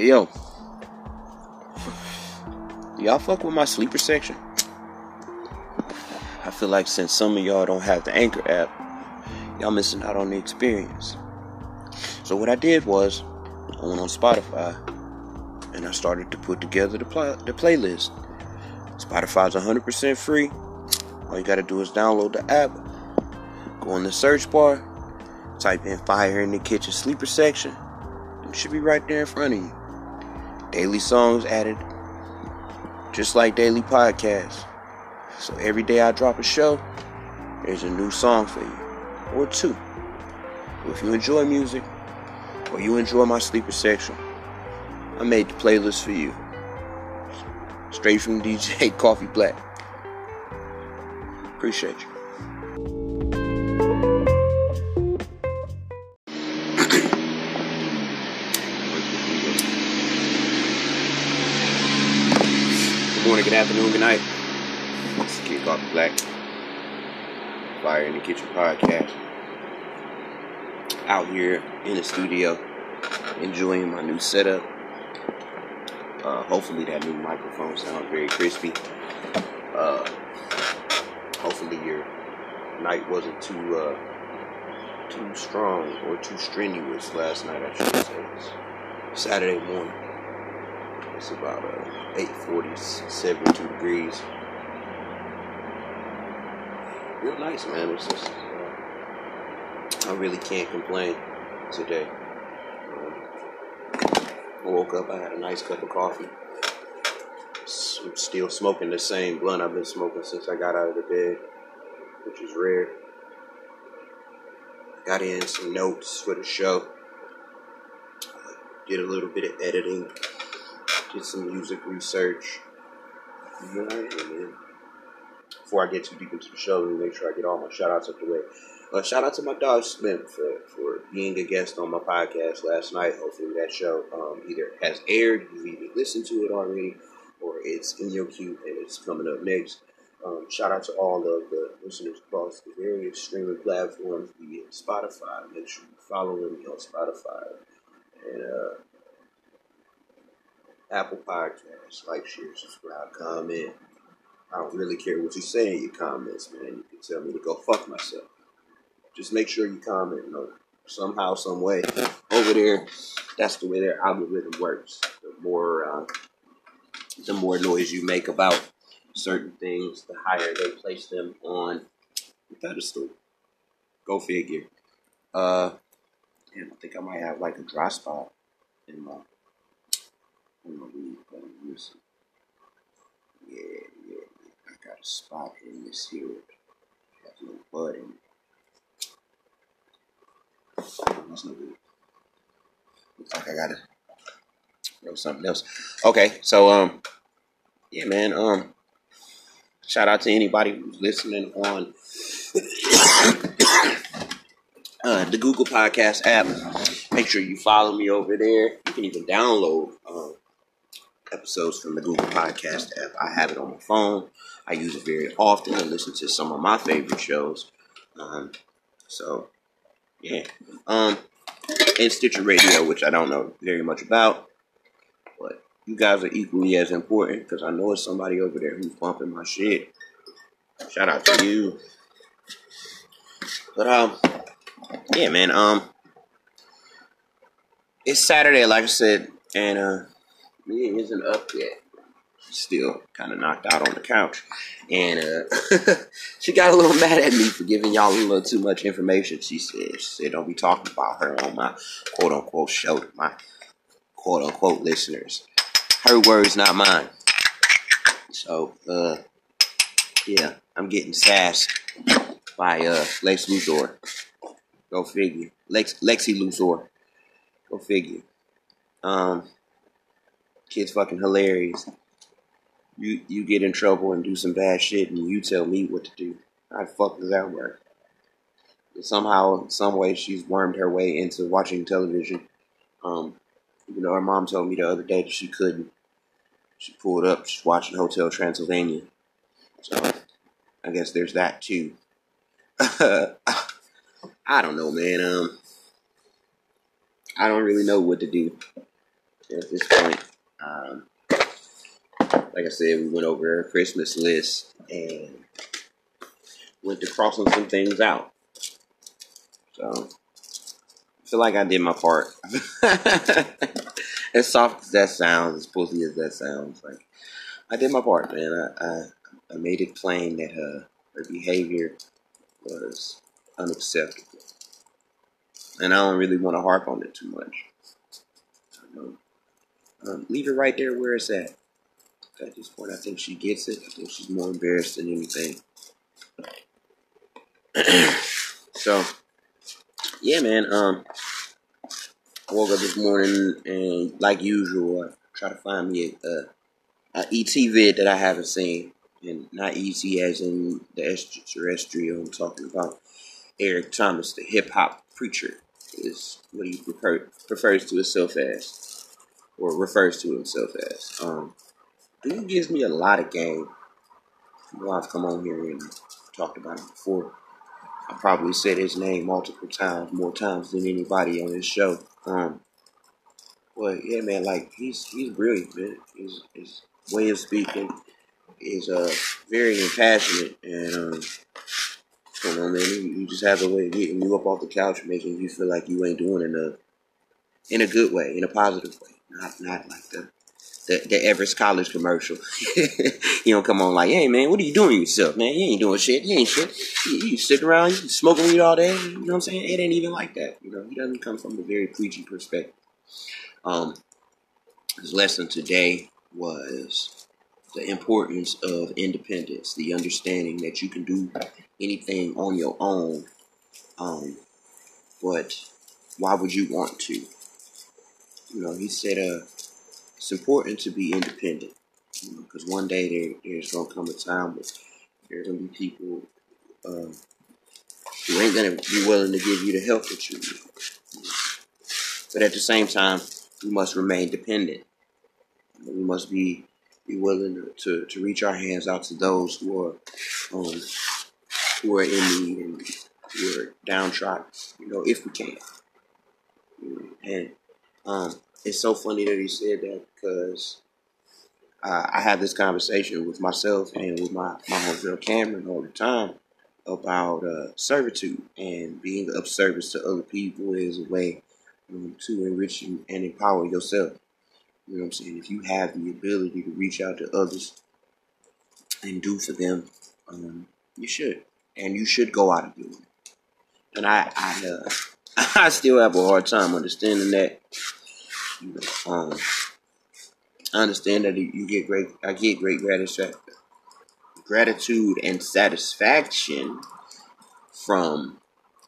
Hey yo, y'all fuck with my sleeper section? I feel like since some of y'all don't have the Anchor app, y'all missing out on the experience. So what I did was, I went on Spotify and I started to put together the, pl- the playlist. Spotify's 100% free. All you gotta do is download the app, go in the search bar, type in Fire in the Kitchen Sleeper section, it should be right there in front of you. Daily songs added, just like daily podcasts. So every day I drop a show, there's a new song for you, or two. If you enjoy music, or you enjoy my sleeper section, I made the playlist for you. Straight from DJ Coffee Black. Appreciate you. Good afternoon, good night. The Kid Coffee Black. Fire in the Kitchen podcast. Out here in the studio, enjoying my new setup. Uh, hopefully, that new microphone sounds very crispy. Uh, hopefully, your night wasn't too uh, too strong or too strenuous last night. I should say. Saturday morning. It's about uh, 8:40, 72 degrees. Real nice, man. It's just uh, I really can't complain today. Um, I woke up, I had a nice cup of coffee. S- I'm still smoking the same blunt I've been smoking since I got out of the bed, which is rare. Got in some notes for the show. Did a little bit of editing. Did some music research. Before I get too deep into the show, let me make sure I get all my shout outs out the way. Uh, shout out to my dog Smith for, for being a guest on my podcast last night. Hopefully that show um, either has aired, you've either listened to it already, or it's in your queue and it's coming up next. Um, shout out to all of the listeners across the various streaming platforms, be Spotify. Make sure you follow me on Spotify and uh, Apple Podcasts. Like, share, subscribe, comment. I don't really care what you say in your comments, man. You can tell me to go fuck myself. Just make sure you comment, you know, somehow, some way. Over there, that's the way their algorithm works. The more, uh, the more noise you make about certain things, the higher they place them on the pedestal. Go figure. Uh, damn, I think I might have like a dry spot in my in my weed, but I'm missing. Yeah, yeah. I got a spot in this here. Got little bud in it. That's no good. Looks like I gotta throw something else. Okay, so um, yeah, man. Um, shout out to anybody who's listening on uh, the Google Podcast app. Make sure you follow me over there. You can even download um, episodes from the Google Podcast app. I have it on my phone. I use it very often to listen to some of my favorite shows. Um, so, yeah. Um, and Stitcher Radio, which I don't know very much about, but you guys are equally as important because I know it's somebody over there who's bumping my shit. Shout out to you. But um, yeah, man. Um, it's Saturday, like I said, and uh, Mia isn't up yet. Still kind of knocked out on the couch, and uh, she got a little mad at me for giving y'all a little too much information. She said, she said, "Don't be talking about her on my quote unquote show to my quote unquote listeners." Her words, not mine. So, uh, yeah, I'm getting sassed by uh, Lex Luthor. Go figure. Lex Lexi Luthor. Go figure. Um, kid's fucking hilarious. You you get in trouble and do some bad shit, and you tell me what to do. How the fuck does that work? Somehow, some way, she's wormed her way into watching television. Um, you know, her mom told me the other day that she couldn't. She pulled up, she's watching Hotel Transylvania. So, I guess there's that too. I don't know, man. Um, I don't really know what to do at this point. Um, like I said, we went over a Christmas list and went to crossing some things out. So I feel like I did my part. as soft as that sounds, as pussy as that sounds, like I did my part, man. I I, I made it plain that her her behavior was unacceptable, and I don't really want to harp on it too much. Um, leave it right there where it's at. At this point, I think she gets it. I think she's more embarrassed than anything. so, yeah, man. Um, I woke up this morning and, like usual, I try to find me a, a, a ET vid that I haven't seen, and not ET as in the extraterrestrial. I'm talking about Eric Thomas, the hip hop preacher, is what he prefer, prefers to himself as, or refers to himself as. Um, dude gives me a lot of game. Well, I've come on here and talked about him before. I probably said his name multiple times, more times than anybody on this show. Um, but yeah, man, like he's he's brilliant, man. His his way of speaking is uh very impassionate, and um, come man, you, you just have a way of getting you up off the couch, making you feel like you ain't doing enough, in a good way, in a positive way, not not like the the, the Everest College commercial. you don't come on like, hey man, what are you doing yourself, man? You ain't doing shit. You ain't shit. You, you sit around, you smoking weed all day. You know what I'm saying? It ain't even like that. You know, he doesn't come from a very preachy perspective. Um, his lesson today was the importance of independence, the understanding that you can do anything on your own. Um, but why would you want to? You know, he said, uh, it's important to be independent because you know, one day there, there's going to come a time where there's going to be people um, who ain't gonna be willing to give you the help that you need. But at the same time, we must remain dependent. We must be be willing to, to, to reach our hands out to those who are um, who are in need and who are downtrodden. You know, if we can. And um, it's so funny that he said that because uh, I have this conversation with myself and with my my homegirl Cameron all the time about uh, servitude and being of service to other people is a way um, to enrich and empower yourself. You know what I'm saying? If you have the ability to reach out to others and do for them, um, you should, and you should go out and do it. And I, I, uh, I still have a hard time understanding that. You know, um, I understand that you get great. I get great gratitude, gratitude and satisfaction from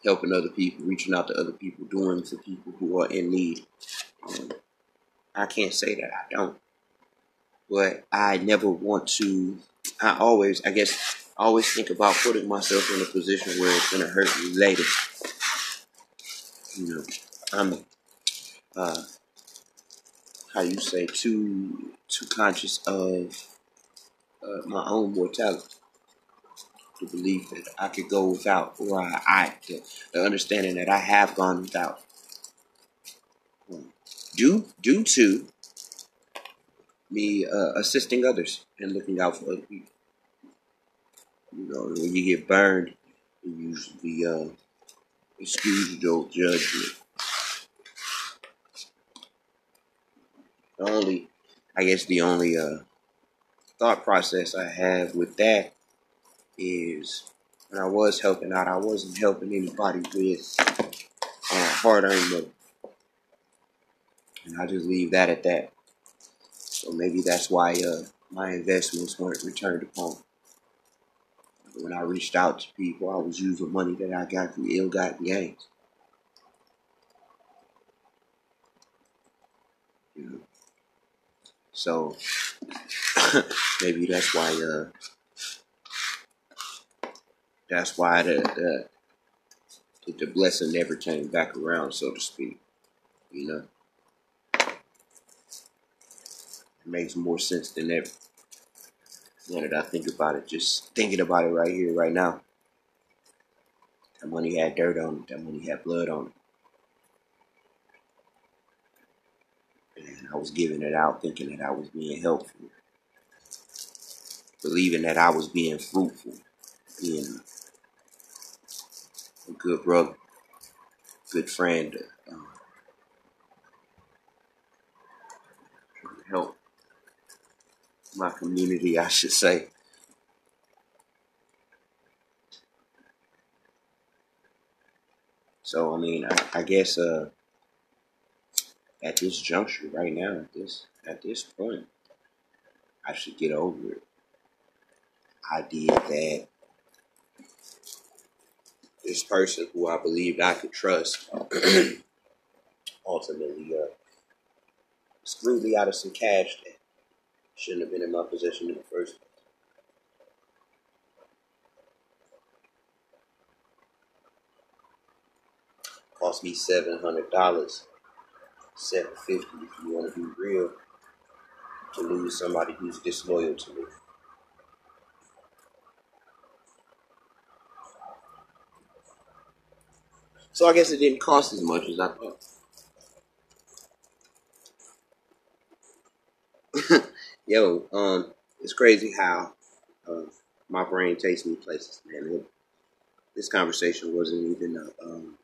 helping other people, reaching out to other people, doing for people who are in need. Um, I can't say that I don't. But I never want to, I always, I guess, I always think about putting myself in a position where it's to hurt me later. You know, I'm, uh, how you say, too, too conscious of uh, my own mortality to believe that I could go without, or I, I the, the understanding that I have gone without due due to me uh, assisting others and looking out for other people. You know, when you get burned, you usually uh, excuse your judgment. The only, I guess, the only uh, thought process I have with that is when I was helping out, I wasn't helping anybody with uh, hard-earned money. And I just leave that at that. So maybe that's why uh, my investments weren't returned upon. When I reached out to people, I was using money that I got from ill-gotten gains. You know? So maybe that's why uh, that's why the, the the blessing never came back around, so to speak. You know. It makes more sense than ever. Now that I think about it, just thinking about it right here, right now. That money had dirt on it. That money had blood on it. And I was giving it out thinking that I was being helpful. Believing that I was being fruitful. Being a good brother. Good friend. Um, help my community, I should say. So I mean, I, I guess uh, at this juncture, right now, at this at this point, I should get over it. I did that. This person who I believed I could trust ultimately uh, screwed me out of some cash Shouldn't have been in my possession in the first place. Cost me seven hundred dollars, seven fifty if you want to be real, to lose somebody who's disloyal to me. So I guess it didn't cost as much as I thought. yo, um, it's crazy how uh, my brain takes me places, man. It, this conversation wasn't even a, um,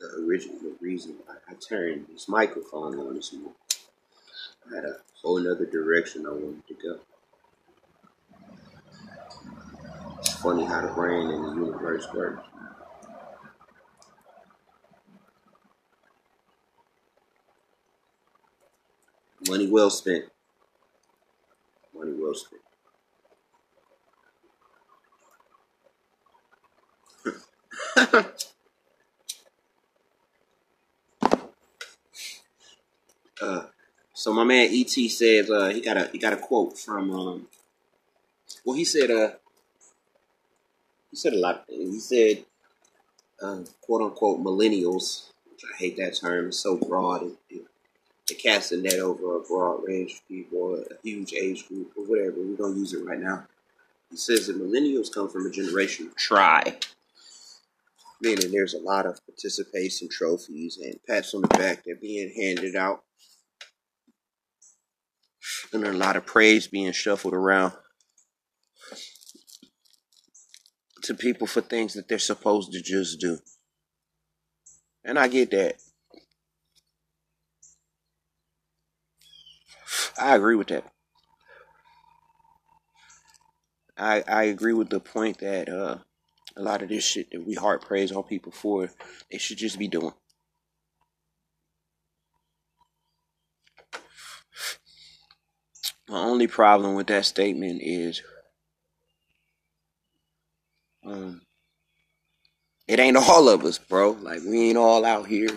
the original reason I, I, turned this microphone on this morning. I had a whole other direction I wanted to go. It's funny how the brain and the universe works. Money well spent money spent. uh, so my man ET says uh, he got a he got a quote from um, well he said uh he said a lot. of He said uh, quote unquote millennials, which I hate that term, it's so broad. It, it, a net over a broad range of people, a huge age group, or whatever. We don't use it right now. He says that millennials come from a generation of try, meaning there's a lot of participation trophies and pats on the back that are being handed out, and a lot of praise being shuffled around to people for things that they're supposed to just do. And I get that. I agree with that. I I agree with the point that uh, a lot of this shit that we heart praise on people for, they should just be doing. My only problem with that statement is um, it ain't all of us, bro. Like we ain't all out here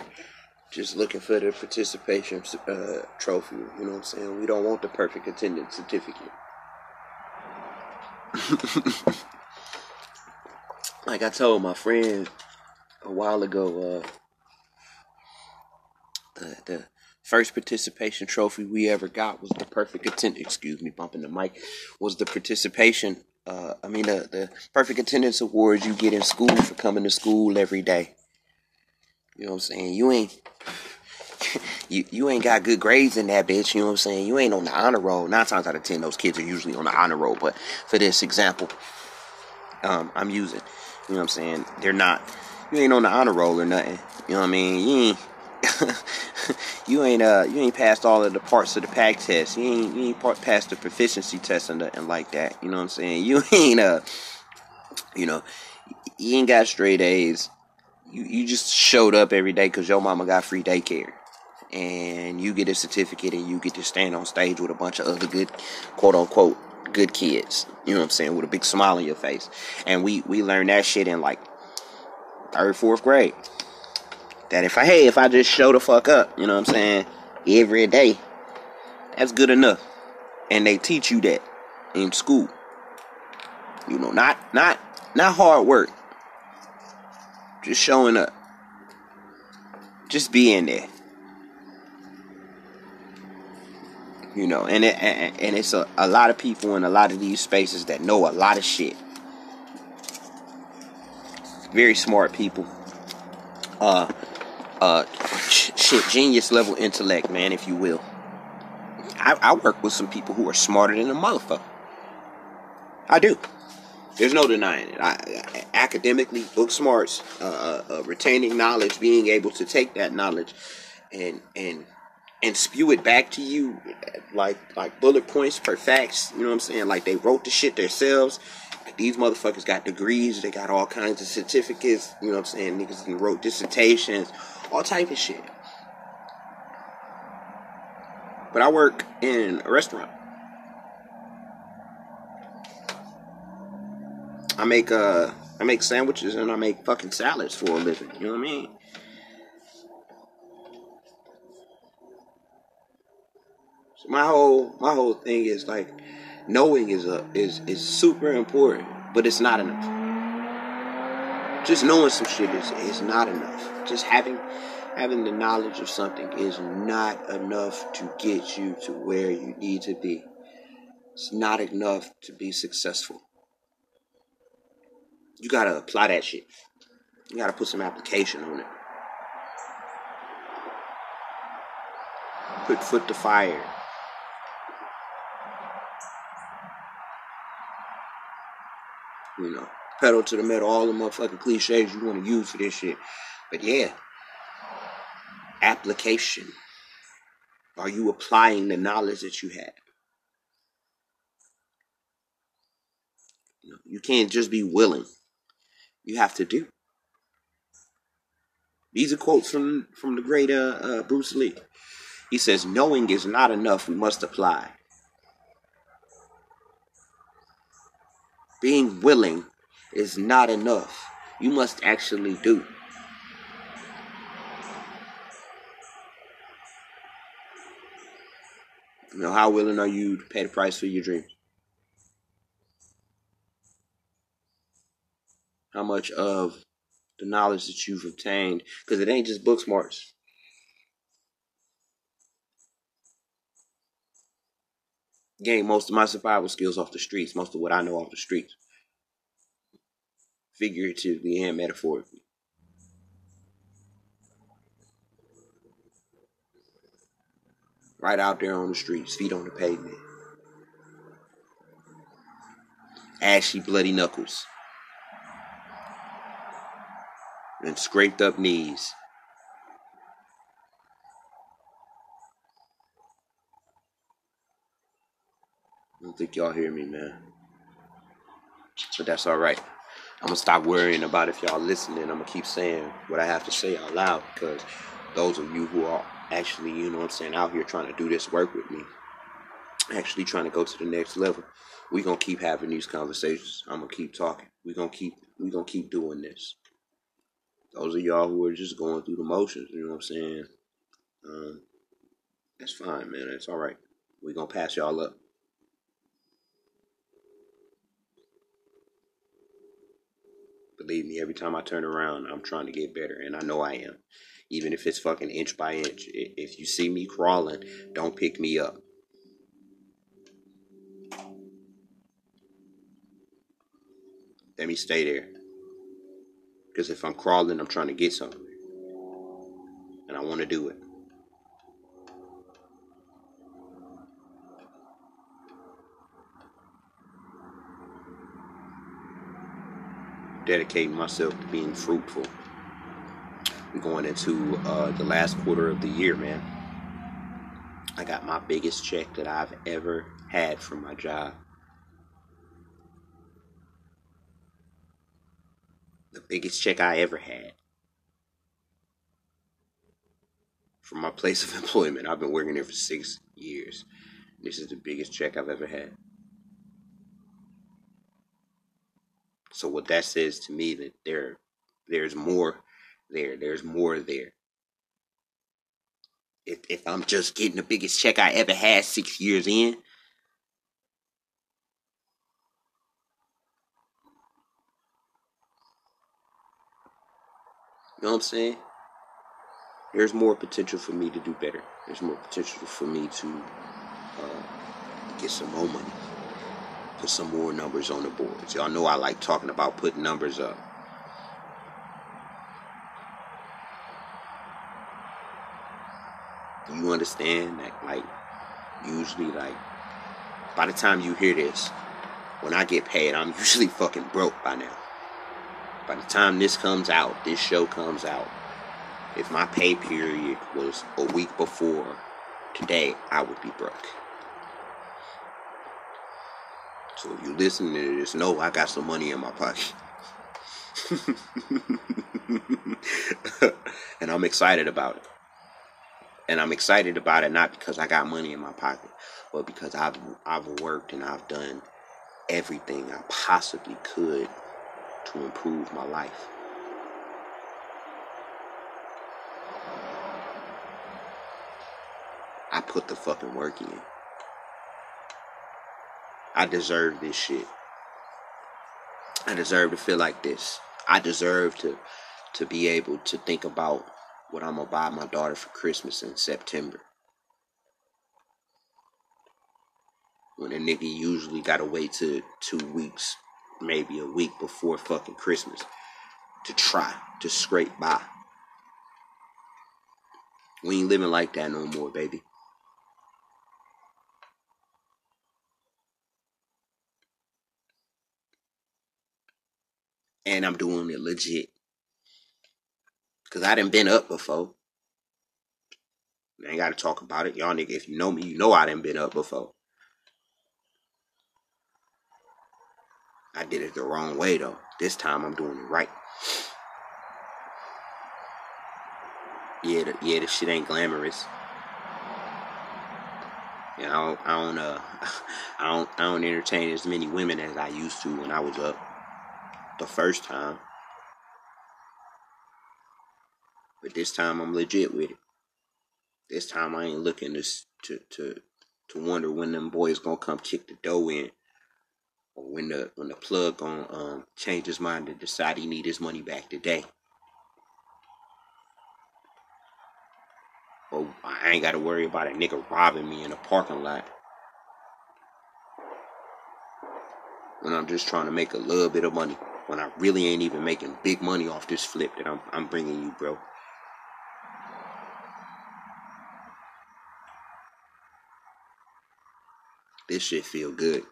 just looking for the participation uh, trophy. You know what I'm saying? We don't want the perfect attendance certificate. like I told my friend a while ago, uh, the the first participation trophy we ever got was the perfect attendance. Excuse me, bumping the mic. Was the participation? Uh, I mean the the perfect attendance awards you get in school for coming to school every day. You know what I'm saying? You ain't you you ain't got good grades in that bitch. You know what I'm saying? You ain't on the honor roll. Nine times out of ten, those kids are usually on the honor roll. But for this example, um, I'm using. You know what I'm saying? They're not. You ain't on the honor roll or nothing. You know what I mean? You ain't. you ain't uh you ain't passed all of the parts of the PAC test. You ain't you ain't part, passed the proficiency test and, and like that. You know what I'm saying? You ain't uh you know you ain't got straight A's. You you just showed up every day because your mama got free daycare and you get a certificate and you get to stand on stage with a bunch of other good quote unquote good kids. You know what I'm saying? With a big smile on your face. And we we learned that shit in like third, fourth grade. That if I hey, if I just show the fuck up, you know what I'm saying, every day, that's good enough. And they teach you that in school. You know, not not not hard work. Just showing up. Just being there. you know and it and, it's a, a lot of people in a lot of these spaces that know a lot of shit. Very smart people. Uh uh shit genius level intellect man if you will. I, I work with some people who are smarter than a motherfucker. I do. There's no denying it. I, academically book smarts uh, uh, uh, retaining knowledge being able to take that knowledge and and and spew it back to you like like bullet points per facts. You know what I'm saying? Like they wrote the shit themselves. These motherfuckers got degrees. They got all kinds of certificates. You know what I'm saying? Niggas and wrote dissertations, all type of shit. But I work in a restaurant. I make uh I make sandwiches and I make fucking salads for a living. You know what I mean? So my whole my whole thing is like knowing is a is is super important, but it's not enough. Just knowing some shit is is not enough. Just having having the knowledge of something is not enough to get you to where you need to be. It's not enough to be successful. You gotta apply that shit. You gotta put some application on it. Put foot to fire. You know, pedal to the metal, all the motherfucking cliches you want to use for this shit. But yeah, application. Are you applying the knowledge that you have? You, can't just be willing. You have to do. These are quotes from from the great uh, uh, Bruce Lee. He says, "Knowing is not enough. We must apply." being willing is not enough. You must actually do. You know, how willing are you to pay the price for your dreams? How much of the knowledge that you've obtained, because it ain't just book smarts. Gain most of my survival skills off the streets, most of what I know off the streets, figuratively and metaphorically. Right out there on the streets, feet on the pavement. Ashy, bloody knuckles. And scraped up knees. I don't think y'all hear me, man. But that's alright. I'm gonna stop worrying about if y'all listening. I'm gonna keep saying what I have to say out loud because those of you who are actually, you know what I'm saying, out here trying to do this work with me, actually trying to go to the next level, we gonna keep having these conversations. I'm gonna keep talking. We gonna keep we gonna keep doing this. Those of y'all who are just going through the motions, you know what I'm saying? Um, that's fine, man. It's all right. We're gonna pass y'all up. Believe me, every time I turn around, I'm trying to get better, and I know I am. Even if it's fucking inch by inch. If you see me crawling, don't pick me up. Let me stay there. Because if I'm crawling, I'm trying to get something. And I want to do it. dedicating myself to being fruitful. We're going into uh, the last quarter of the year, man. I got my biggest check that I've ever had from my job. The biggest check I ever had from my place of employment. I've been working there for six years. This is the biggest check I've ever had. So what that says to me that there there's more there. There's more there. If if I'm just getting the biggest check I ever had six years in, You know what I'm saying? There's more potential for me to do better. There's more potential for me to uh, get some more money put some more numbers on the boards. Y'all know I like talking about putting numbers up. Do you understand that, like, usually, like, by the time you hear this, when I get paid, I'm usually fucking broke by now. By the time this comes out, this show comes out, if my pay period was a week before today, I would be broke. So if you listen to this, know I got some money in my pocket. and I'm excited about it. And I'm excited about it not because I got money in my pocket, but because I've I've worked and I've done everything I possibly could to improve my life. I put the fucking work in. I deserve this shit. I deserve to feel like this. I deserve to to be able to think about what I'm gonna buy my daughter for Christmas in September. When a nigga usually gotta wait to two weeks, maybe a week before fucking Christmas to try to scrape by. We ain't living like that no more, baby. and I'm doing it legit. Cause I didn't been up before. I ain't gotta talk about it. Y'all nigga, if you know me, you know I didn't been up before. I did it the wrong way though. This time I'm doing it right. Yeah, the, yeah, the shit ain't glamorous. Yeah, I don't, I don't, uh, I don't, I don't entertain as many women as I used to when I was up the first time. But this time I'm legit with it. This time I ain't looking to to to, to wonder when them boys gonna come kick the dough in or when the when the plug on um change his mind and decide he need his money back today. But I ain't gotta worry about a nigga robbing me in a parking lot. When I'm just trying to make a little bit of money. When I really ain't even making big money off this flip that I'm I'm bringing you, bro. This shit feel good.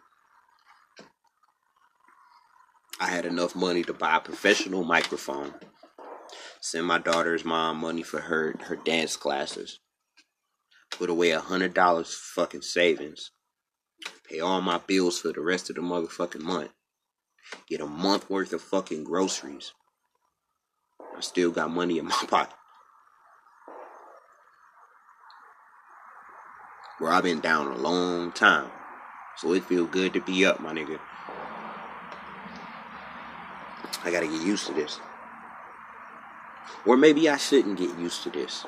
I had enough money to buy a professional microphone send my daughter's mom money for her her dance classes, put away a hundred dollars fucking savings, pay all my bills for the rest of the motherfucking month, get a month worth of fucking groceries. I still got money in my pocket. Where I've been down a long time. So it feel good to be up, my nigga. I gotta get used to this. Or maybe I shouldn't get used to this.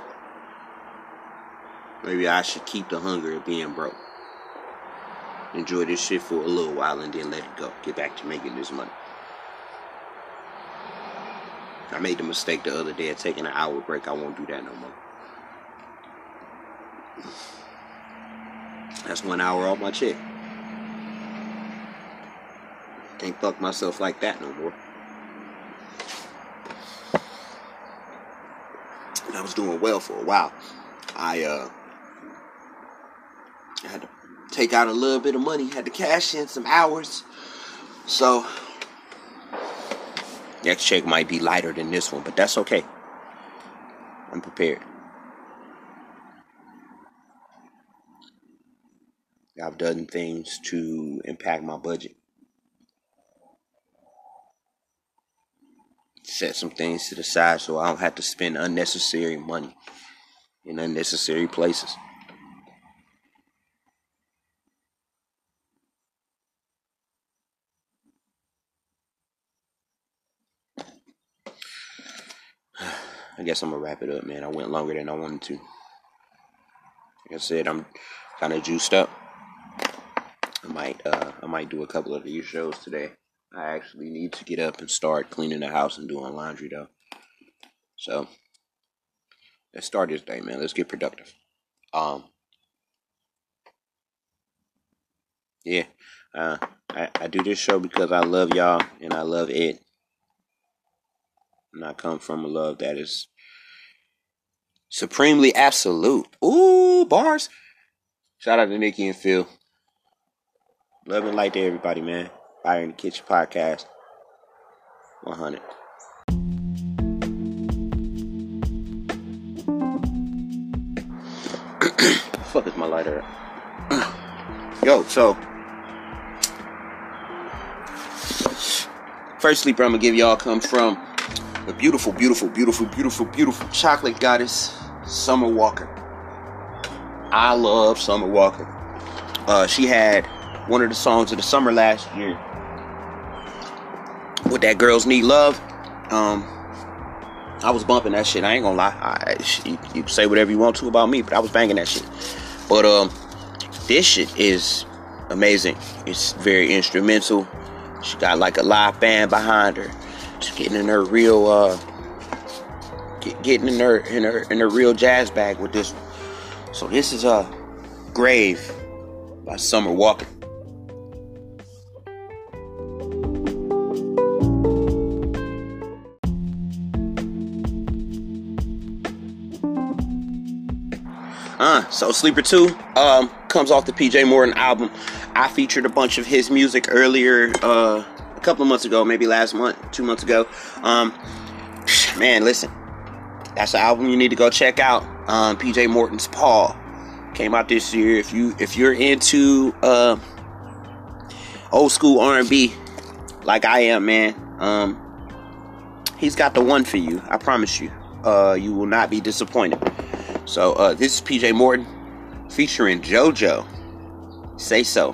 Maybe I should keep the hunger of being broke. Enjoy this shit for a little while and then let it go. Get back to making this money. I made the mistake the other day of taking an hour break. I won't do that no more. That's one hour off my check. Can't fuck myself like that no more. And I was doing well for a while. I uh, had to take out a little bit of money, had to cash in some hours. So next check might be lighter than this one, but that's okay. I'm prepared. I've done things to impact my budget. Set some things to the side so I don't have to spend unnecessary money in unnecessary places. I guess I'm gonna wrap it up, man. I went longer than I wanted to. Like I said, I'm kind of juiced up. I might, uh, I might do a couple of these shows today. I actually need to get up and start cleaning the house and doing laundry though. So let's start this day, man. Let's get productive. Um Yeah. Uh I, I do this show because I love y'all and I love it. And I come from a love that is supremely absolute. Ooh, bars. Shout out to Nikki and Phil. Love and light to everybody, man. Fire the Kitchen podcast. 100. fuck is my lighter Yo, so. First sleeper I'm gonna give y'all comes from the beautiful, beautiful, beautiful, beautiful, beautiful chocolate goddess, Summer Walker. I love Summer Walker. Uh, she had one of the songs of the summer last year with that girls need love. Um, I was bumping that shit. I ain't gonna lie. I, you, you say whatever you want to about me, but I was banging that shit. But um, this shit is amazing. It's very instrumental. She got like a live band behind her. She's getting in her real uh, get, getting in her in her in her real jazz bag with this one. So this is a uh, grave by Summer Walker. So Sleeper 2 um, comes off the PJ Morton album. I featured a bunch of his music earlier, uh, a couple of months ago, maybe last month, two months ago. Um, man, listen, that's an album you need to go check out. Um, PJ Morton's Paul came out this year. If you if you're into uh, old school R&B, like I am, man, um, he's got the one for you. I promise you. Uh, you will not be disappointed. So uh, this is PJ Morton featuring JoJo. Say so.